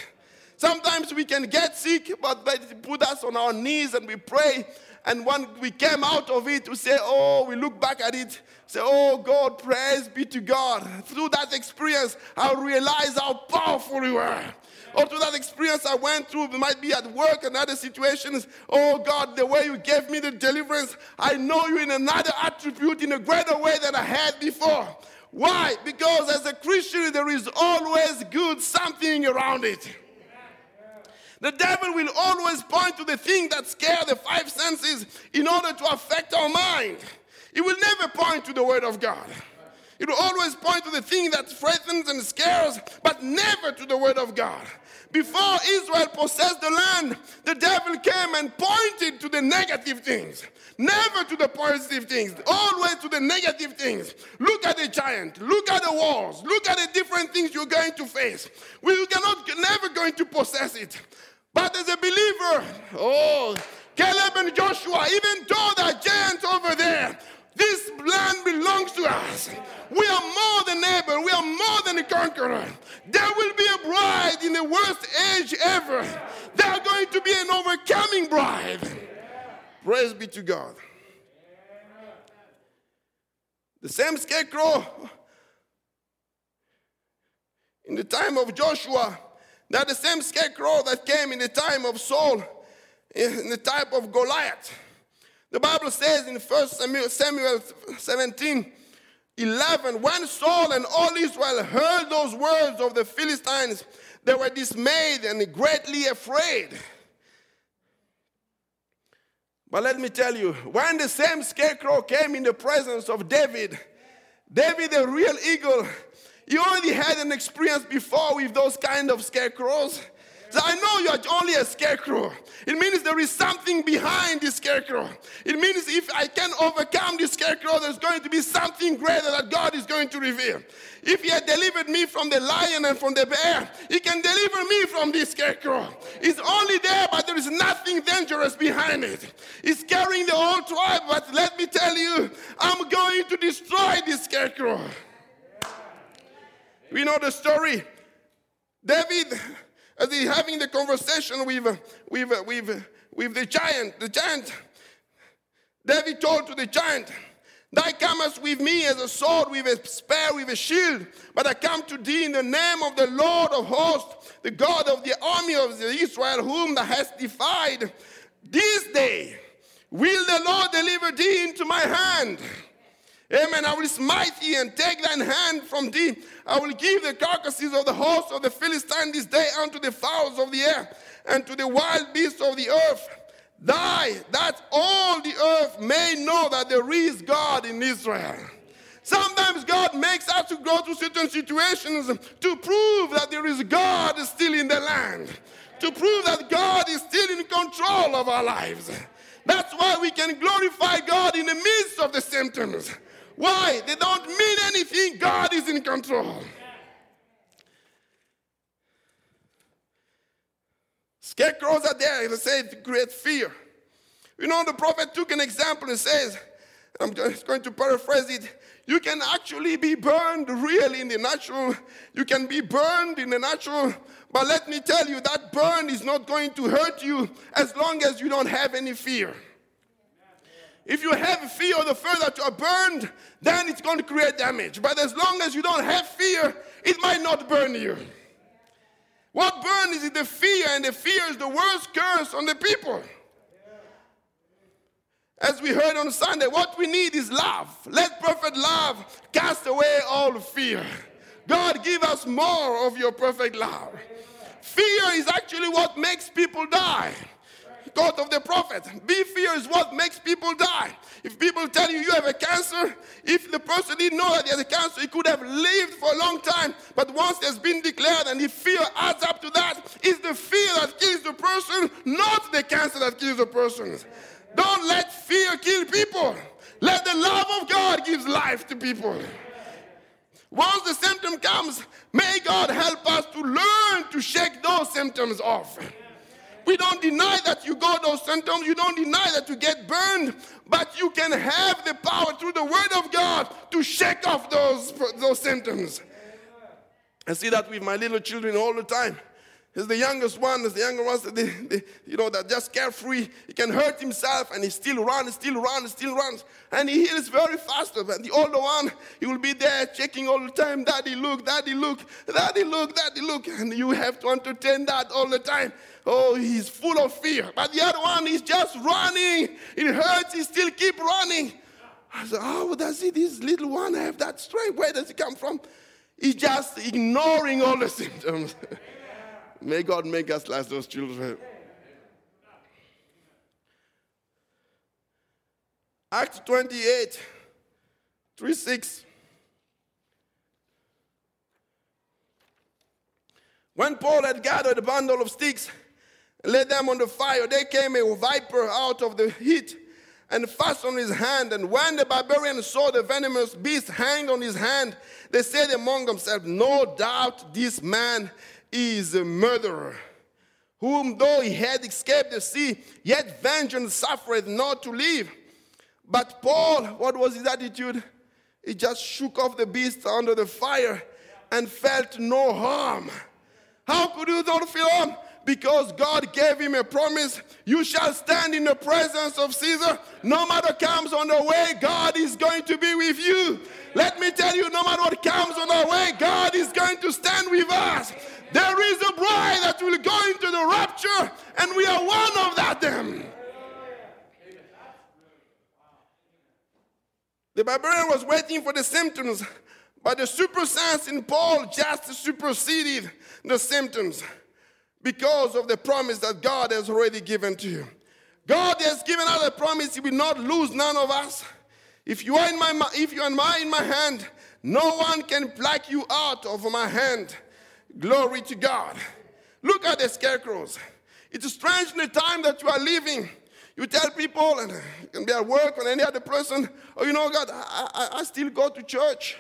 Sometimes we can get sick, but they put us on our knees and we pray. And when we came out of it, we say, Oh, we look back at it, say, Oh God, praise be to God. Through that experience, I realized how powerful you were or to that experience I went through, it might be at work and other situations. Oh God, the way you gave me the deliverance, I know you in another attribute in a greater way than I had before. Why? Because as a Christian, there is always good something around it. The devil will always point to the thing that scares the five senses in order to affect our mind. He will never point to the word of God. It will always point to the thing that threatens and scares, but never to the word of God. Before Israel possessed the land, the devil came and pointed to the negative things, never to the positive things, always to the negative things. Look at the giant, look at the walls, look at the different things you're going to face. We cannot, never going to possess it. But as a believer, oh, Caleb and Joshua, even though that giant over there, this land belongs to us. We are more than able. We are more than a conqueror. There will be a bride in the worst age ever. They are going to be an overcoming bride. Praise be to God. The same scarecrow in the time of Joshua, that the same scarecrow that came in the time of Saul, in the type of Goliath. The Bible says in 1 Samuel, Samuel 17, 11, when Saul and all Israel heard those words of the Philistines, they were dismayed and greatly afraid. But let me tell you, when the same scarecrow came in the presence of David, David, the real eagle, he already had an experience before with those kind of scarecrows. I know you are only a scarecrow. It means there is something behind this scarecrow. It means if I can overcome this scarecrow, there's going to be something greater that God is going to reveal. If He had delivered me from the lion and from the bear, He can deliver me from this scarecrow. It's only there, but there is nothing dangerous behind it. It's carrying the whole tribe, but let me tell you, I'm going to destroy this scarecrow. We know the story. David as he's having the conversation with, with, with, with the giant, the giant, David told to the giant, Thou comest with me as a sword, with a spear, with a shield, but I come to thee in the name of the Lord of hosts, the God of the army of Israel, whom thou hast defied. This day will the Lord deliver thee into my hand. Amen. I will smite thee and take thine hand from thee. I will give the carcasses of the host of the Philistine this day unto the fowls of the air and to the wild beasts of the earth. That all the earth may know that there is God in Israel. Sometimes God makes us to go through certain situations to prove that there is God still in the land, to prove that God is still in control of our lives. That's why we can glorify God in the midst of the symptoms. Why? They don't mean anything. God is in control. Scarecrows are there, they say to create fear. You know, the prophet took an example and says, I'm just going to paraphrase it. You can actually be burned really in the natural. You can be burned in the natural. But let me tell you, that burn is not going to hurt you as long as you don't have any fear. If you have fear of the fire that you are burned, then it's going to create damage. But as long as you don't have fear, it might not burn you. What burns is the fear, and the fear is the worst curse on the people. As we heard on Sunday, what we need is love. Let perfect love cast away all fear. God, give us more of your perfect love. Fear is actually what makes people die. Because of the prophet. Be fear is what makes people die. If people tell you you have a cancer, if the person didn't know that he has a cancer, he could have lived for a long time. But once it's been declared and if fear adds up to that, it's the fear that kills the person, not the cancer that kills the person. Don't let fear kill people. Let the love of God give life to people. Once the symptom comes, may God help us to learn to shake those symptoms off. We don't deny that you got those symptoms, you don't deny that you get burned, but you can have the power through the Word of God to shake off those, those symptoms. I see that with my little children all the time. He's the youngest one, is the younger ones, they, they, you know, that just carefree. He can hurt himself and he still runs, still runs, still runs. And he heals very fast. But the older one, he will be there checking all the time, Daddy, look, Daddy, look, Daddy, look, Daddy, look. And you have to entertain that all the time. Oh, he's full of fear. But the other one, is just running. It hurts, he still keep running. I said, how does he, this little one have that strength? Where does it come from? He's just ignoring all the symptoms. May God make us like those children. Acts 28, 3 6. When Paul had gathered a bundle of sticks laid them on the fire, there came a viper out of the heat and fastened on his hand. And when the barbarians saw the venomous beast hang on his hand, they said among themselves, No doubt this man is a murderer, whom though he had escaped the sea, yet vengeance suffereth not to live. But Paul, what was his attitude? He just shook off the beast under the fire and felt no harm. How could you not feel harm? Because God gave him a promise. You shall stand in the presence of Caesar. No matter comes on the way, God is going to be with you. Let me tell you, no matter what comes on our way, God is going to stand with us. There is a bride that will go into the rapture, and we are one of that them. The barbarian was waiting for the symptoms, but the super sense in Paul just superseded the symptoms because of the promise that God has already given to you. God has given us a promise, He will not lose none of us. If you are in my if you are in my hand, no one can pluck you out of my hand. Glory to God. Look at the scarecrows. It's strange in the time that you are living. You tell people, and you can be at work or any other person, oh, you know, God, I, I, I still go to church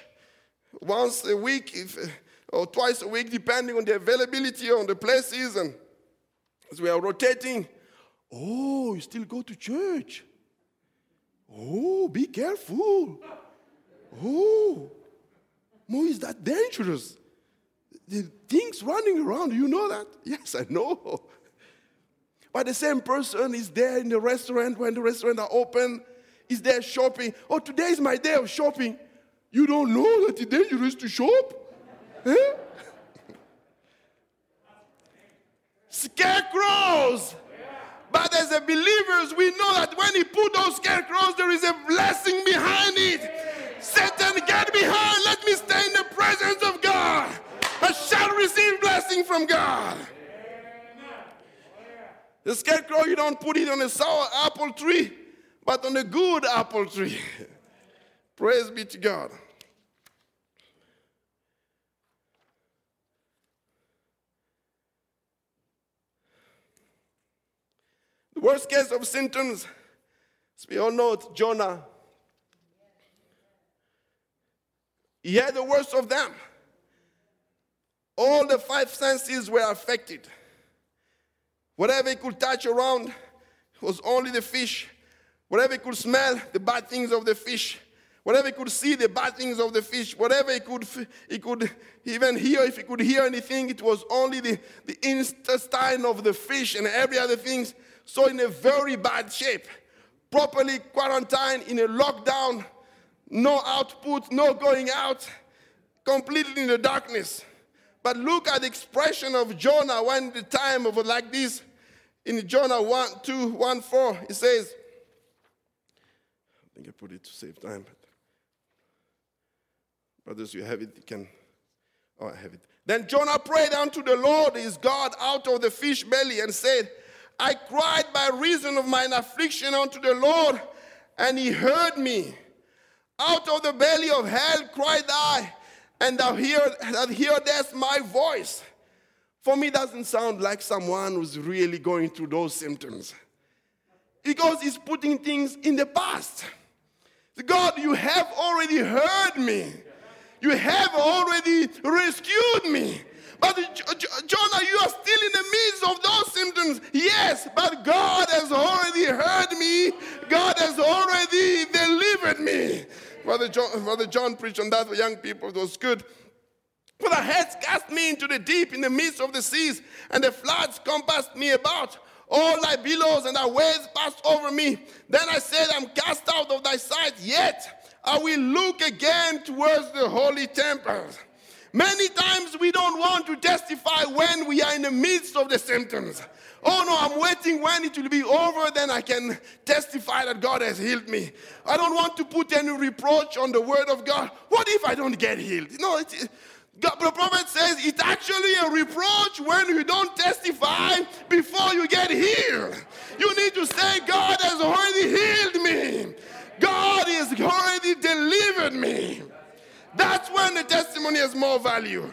once a week if, or twice a week, depending on the availability on the places. And as we are rotating, oh, you still go to church. Oh, be careful. Oh, Mo, is that dangerous? the things running around. You know that? Yes, I know. But the same person is there in the restaurant when the restaurant are open, is there shopping. Oh, today is my day of shopping. You don't know that it's dangerous to shop? Scarecrows. But as a believers, we know that when he put those scarecrows, there is a blessing behind it. Satan, get behind. Let me stay in the presence of God I shall receive blessing from God. The scarecrow, you don't put it on a sour apple tree, but on a good apple tree. Praise be to God. Worst case of symptoms, as we all know, it's Jonah. He had the worst of them. All the five senses were affected. Whatever he could touch around was only the fish. Whatever he could smell, the bad things of the fish. Whatever he could see, the bad things of the fish. Whatever he could, he could even hear, if he could hear anything, it was only the, the intestine of the fish and every other things. So in a very bad shape, properly quarantined, in a lockdown, no output, no going out, completely in the darkness. But look at the expression of Jonah when the time of like this. In Jonah 1, 2, 1, 4, it says, I think I put it to save time. But brothers, you have it, you can. Oh, I have it. Then Jonah prayed unto the Lord his God out of the fish belly and said, I cried by reason of mine affliction unto the Lord, and he heard me. Out of the belly of hell cried I, and thou hear, thou heardest my voice. For me, doesn't sound like someone who's really going through those symptoms. Because he's putting things in the past. God, you have already heard me. You have already rescued me. But uh, Jonah, you are still in the midst of those symptoms. Yes, but God has already heard me. God has already delivered me. Brother John, Father John preached on that for young people. It was good. For the heads cast me into the deep in the midst of the seas, and the floods compassed me about. All thy billows and thy waves passed over me. Then I said, I'm cast out of thy sight, yet I will look again towards the holy temple. Many times we don't want to testify when we are in the midst of the symptoms. Oh no, I'm waiting when it will be over, then I can testify that God has healed me. I don't want to put any reproach on the word of God. What if I don't get healed? No, God, the prophet says it's actually a reproach when you don't testify before you get healed. You need to say, God has already healed me. God has already delivered me. That's when the testimony has more value.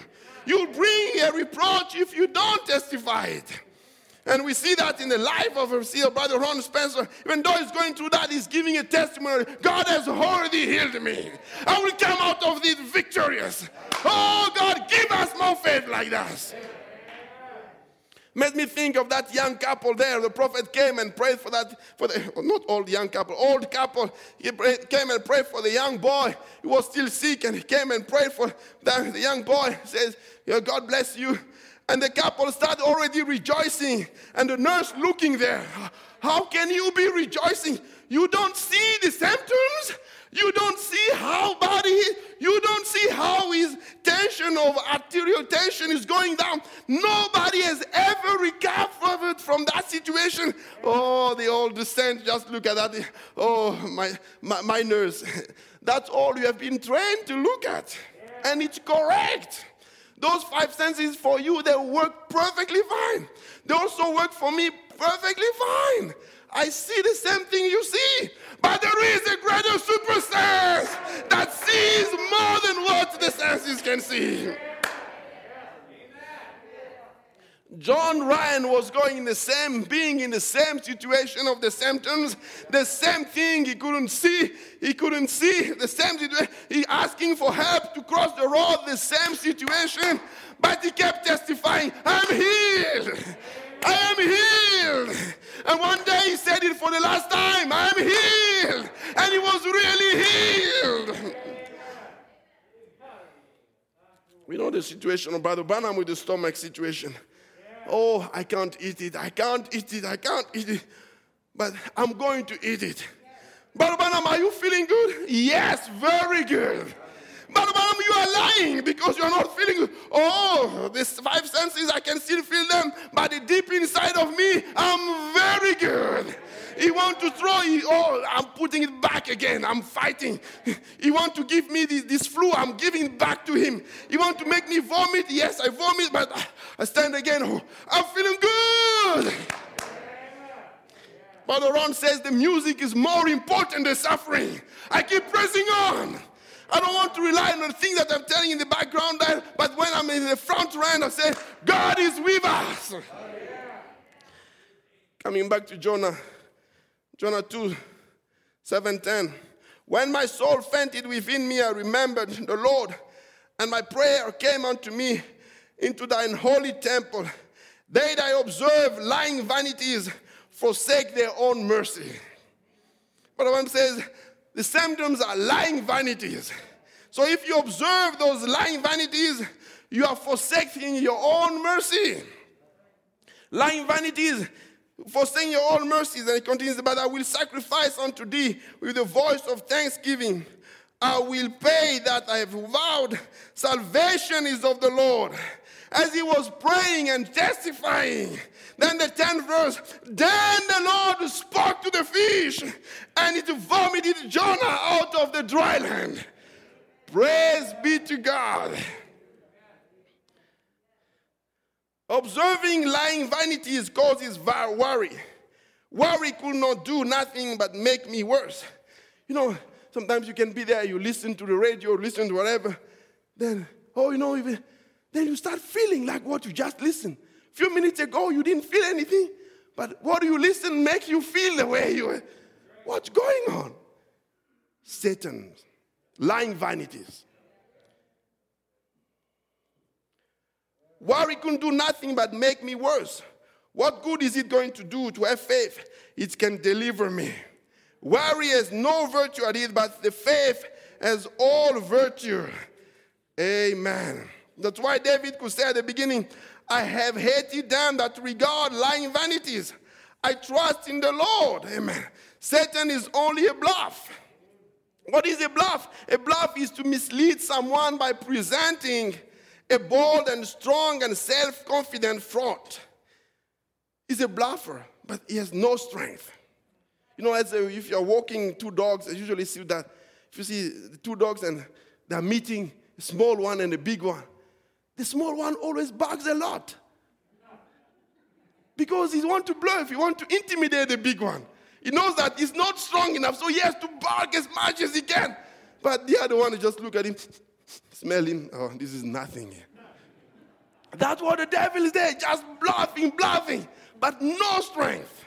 You'll bring a reproach if you don't testify it. And we see that in the life of our seal brother Ron Spencer. Even though he's going through that, he's giving a testimony. God has already healed me. I will come out of this victorious. Oh God, give us more faith like that. Made me think of that young couple there. The prophet came and prayed for that, for the, not old young couple, old couple. He came and prayed for the young boy. He was still sick and he came and prayed for the, the young boy. He says, God bless you. And the couple started already rejoicing. And the nurse looking there. How can you be rejoicing? You don't see the symptoms. You don't see how body, you don't see how his tension of arterial tension is going down. Nobody has ever recovered from that situation. Oh, the old descent, just look at that. Oh, my, my, my nurse. That's all you have been trained to look at. And it's correct. Those five senses for you, they work perfectly fine. They also work for me perfectly fine. I see the same thing you see. But there is a greater super sense that sees more than what the senses can see. John Ryan was going in the same, being in the same situation of the symptoms, the same thing he couldn't see. He couldn't see the same situation. He asking for help to cross the road, the same situation, but he kept testifying, I'm healed. I am healed. And one day he said it for the last time, I'm healed. And he was really healed. We know the situation of Brother Branham with the stomach situation. Oh, I can't eat it. I can't eat it. I can't eat it. But I'm going to eat it. Brother Branham, are you feeling good? Yes, very good. But Branham, you are lying because you are not feeling. Oh, these five senses, I can still feel them, but the deep inside of me, I'm very good. He want to throw it. all. I'm putting it back again. I'm fighting. He want to give me this, this flu. I'm giving back to him. He want to make me vomit. Yes, I vomit, but I stand again. I'm feeling good. Brother Ron says the music is more important than suffering. I keep pressing on. I don't want to rely on the things that I'm telling in the background, but when I'm in the front line, I say, God is with us. Coming back to Jonah. Jonah 2 7 10. When my soul fainted within me, I remembered the Lord, and my prayer came unto me into thine holy temple. They that observe lying vanities forsake their own mercy. But one says, the symptoms are lying vanities. So if you observe those lying vanities, you are forsaking your own mercy. Lying vanities forsaking your own mercies. And it continues, but I will sacrifice unto thee with the voice of thanksgiving. I will pay that I have vowed. Salvation is of the Lord. As he was praying and testifying, then the 10th verse, then the Lord spoke to the fish, and it vomited Jonah out of the dry land. Praise be to God. Observing lying vanities causes worry. Worry could not do nothing but make me worse. You know, sometimes you can be there, you listen to the radio, listen to whatever, then, oh, you know, even, then you start feeling like what you just listened. Few minutes ago, you didn't feel anything, but what you listen make you feel the way you were. What's going on? Satan, lying vanities. Worry couldn't do nothing but make me worse. What good is it going to do to have faith? It can deliver me. Worry has no virtue at it, but the faith has all virtue. Amen. That's why David could say at the beginning, I have hated them that regard lying vanities. I trust in the Lord. Amen. Satan is only a bluff. What is a bluff? A bluff is to mislead someone by presenting a bold and strong and self confident front. He's a bluffer, but he has no strength. You know, as a, if you're walking two dogs, I usually see that. If you see two dogs and they're meeting, a small one and a big one, the small one always barks a lot. Because he wants to bluff, he wants to intimidate the big one. He knows that he's not strong enough, so he has to bark as much as he can. But the other one just look at him, smell him. Oh, this is nothing. That's what the devil is there, just bluffing, bluffing, but no strength.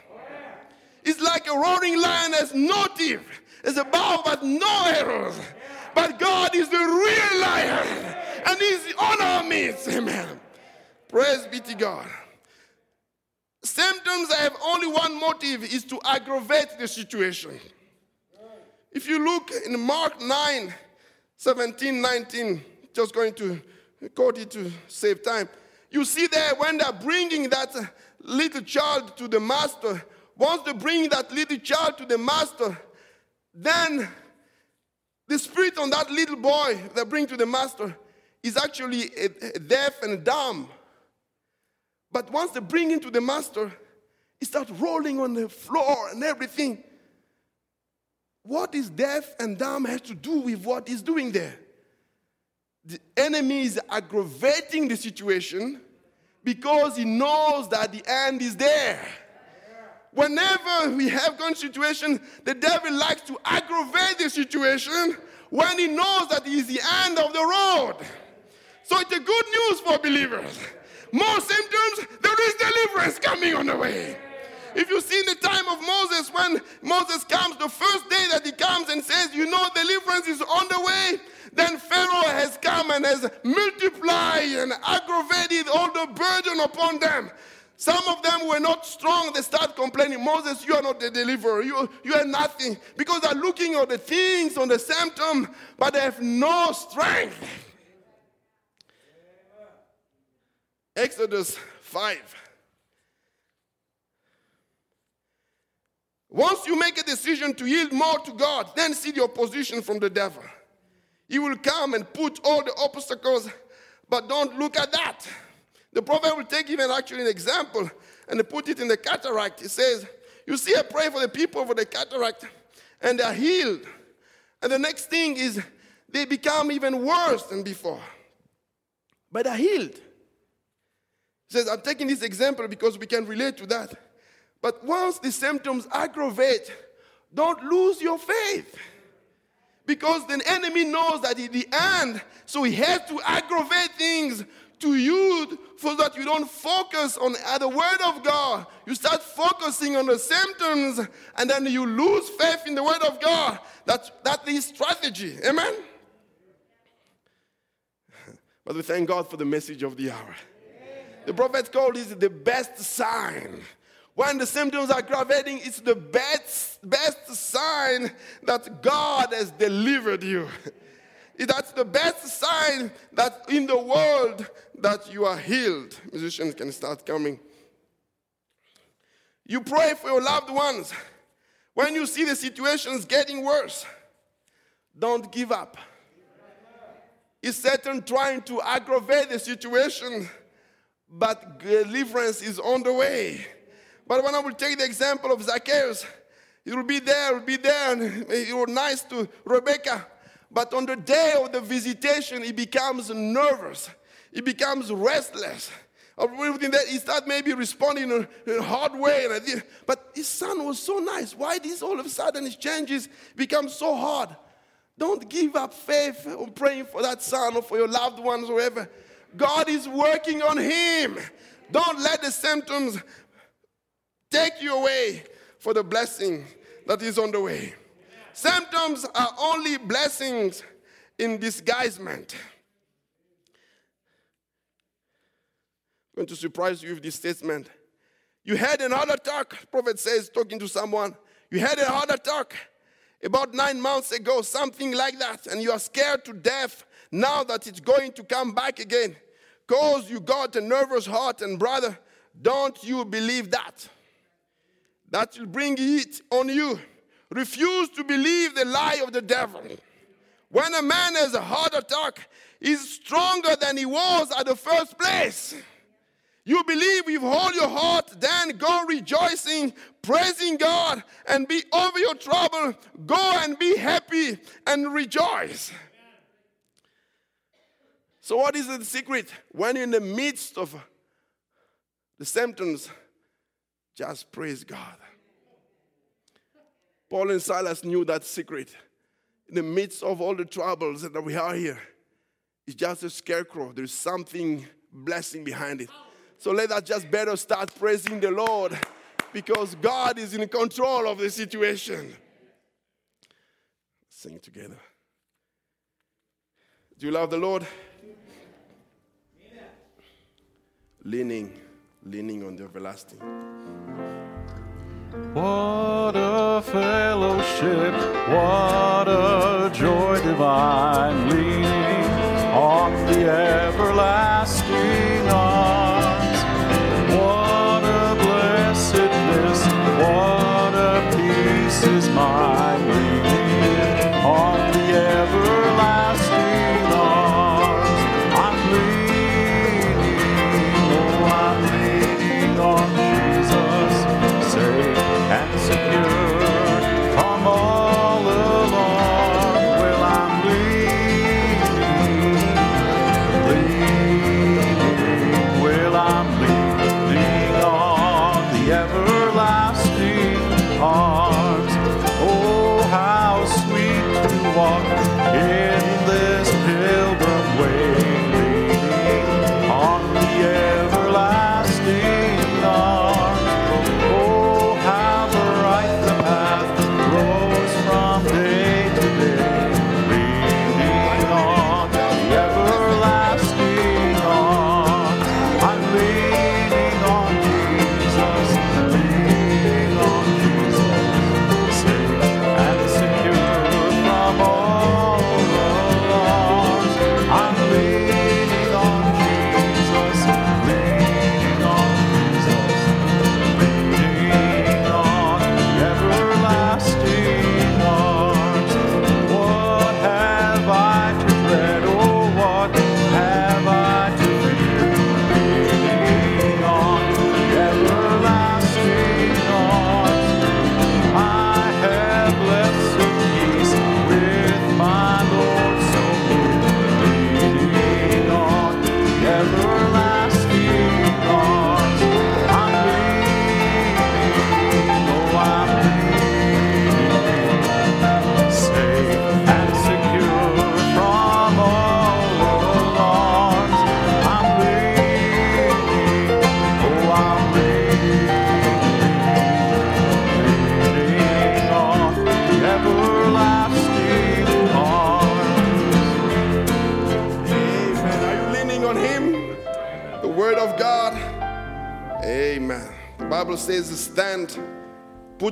It's like a roaring lion has no teeth. It's a bow but no arrows. But God is the real lion, and He's on our midst. Amen. Praise be to God. Symptoms have only one motive is to aggravate the situation. If you look in Mark 9, 17, 19, just going to quote it to save time. You see there when they're bringing that little child to the master, once they bring that little child to the master, then the spirit on that little boy they bring to the master is actually deaf and dumb. But once they bring him to the master, he starts rolling on the floor and everything. What is deaf and dumb has to do with what he's doing there? The enemy is aggravating the situation because he knows that the end is there. Whenever we have gun situation, the devil likes to aggravate the situation when he knows that he is the end of the road. So it's a good news for believers. More symptoms, there is deliverance coming on the way. If you see in the time of Moses, when Moses comes, the first day that he comes and says, You know, deliverance is on the way, then Pharaoh has come and has multiplied and aggravated all the burden upon them. Some of them were not strong. They start complaining, Moses, you are not the deliverer. You, you are nothing. Because they're looking at the things, on the symptom, but they have no strength. Exodus 5. Once you make a decision to yield more to God, then see the opposition from the devil. He will come and put all the obstacles, but don't look at that. The prophet will take even actually an example and put it in the cataract. He says, You see, I pray for the people for the cataract, and they're healed. And the next thing is they become even worse than before. But they're healed. Says, I'm taking this example because we can relate to that. But once the symptoms aggravate, don't lose your faith. Because the enemy knows that in the end, so he has to aggravate things to you so that you don't focus on the word of God. You start focusing on the symptoms and then you lose faith in the word of God. That's, that's the strategy. Amen? But we thank God for the message of the hour. The prophet called this the best sign. When the symptoms are aggravating, it's the best, best sign that God has delivered you. That's the best sign that in the world that you are healed. Musicians can start coming. You pray for your loved ones. When you see the situations getting worse, don't give up. Is Satan trying to aggravate the situation? But deliverance is on the way. But when I will take the example of Zacchaeus, he will be there, will be there, and he was nice to Rebecca. But on the day of the visitation, he becomes nervous. He becomes restless. within that he start maybe responding in a, hard way. But his son was so nice. Why this all of a sudden his changes become so hard? Don't give up faith on praying for that son or for your loved ones or whoever. God is working on him. Don't let the symptoms take you away for the blessing that is on the way. Symptoms are only blessings in disguisement. I'm going to surprise you with this statement. You had an heart attack, prophet says, talking to someone. You had a heart attack about nine months ago, something like that, and you are scared to death now that it's going to come back again. Because you got a nervous heart, and brother, don't you believe that? That will bring it on you. Refuse to believe the lie of the devil. When a man has a heart attack, he's stronger than he was at the first place. You believe with all your heart, then go rejoicing, praising God, and be over your trouble. Go and be happy and rejoice. So, what is the secret? When you're in the midst of the symptoms, just praise God. Paul and Silas knew that secret. In the midst of all the troubles that we are here, it's just a scarecrow. There's something blessing behind it. So let us just better start praising the Lord because God is in control of the situation. Sing together. Do you love the Lord? Amen. Leaning, leaning on the everlasting. What a fellowship, what a joy divine, leaning on the everlasting arms. What a blessedness, what a peace is mine,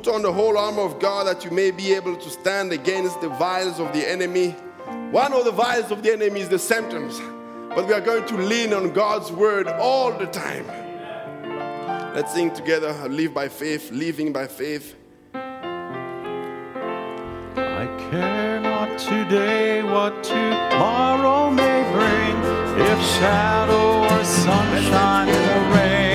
on the whole armor of God that you may be able to stand against the vials of the enemy. One of the vials of the enemy is the symptoms, but we are going to lean on God's Word all the time. Let's sing together, live by faith, living by faith. I care not today what tomorrow may bring, if shadow or sunshine or rain.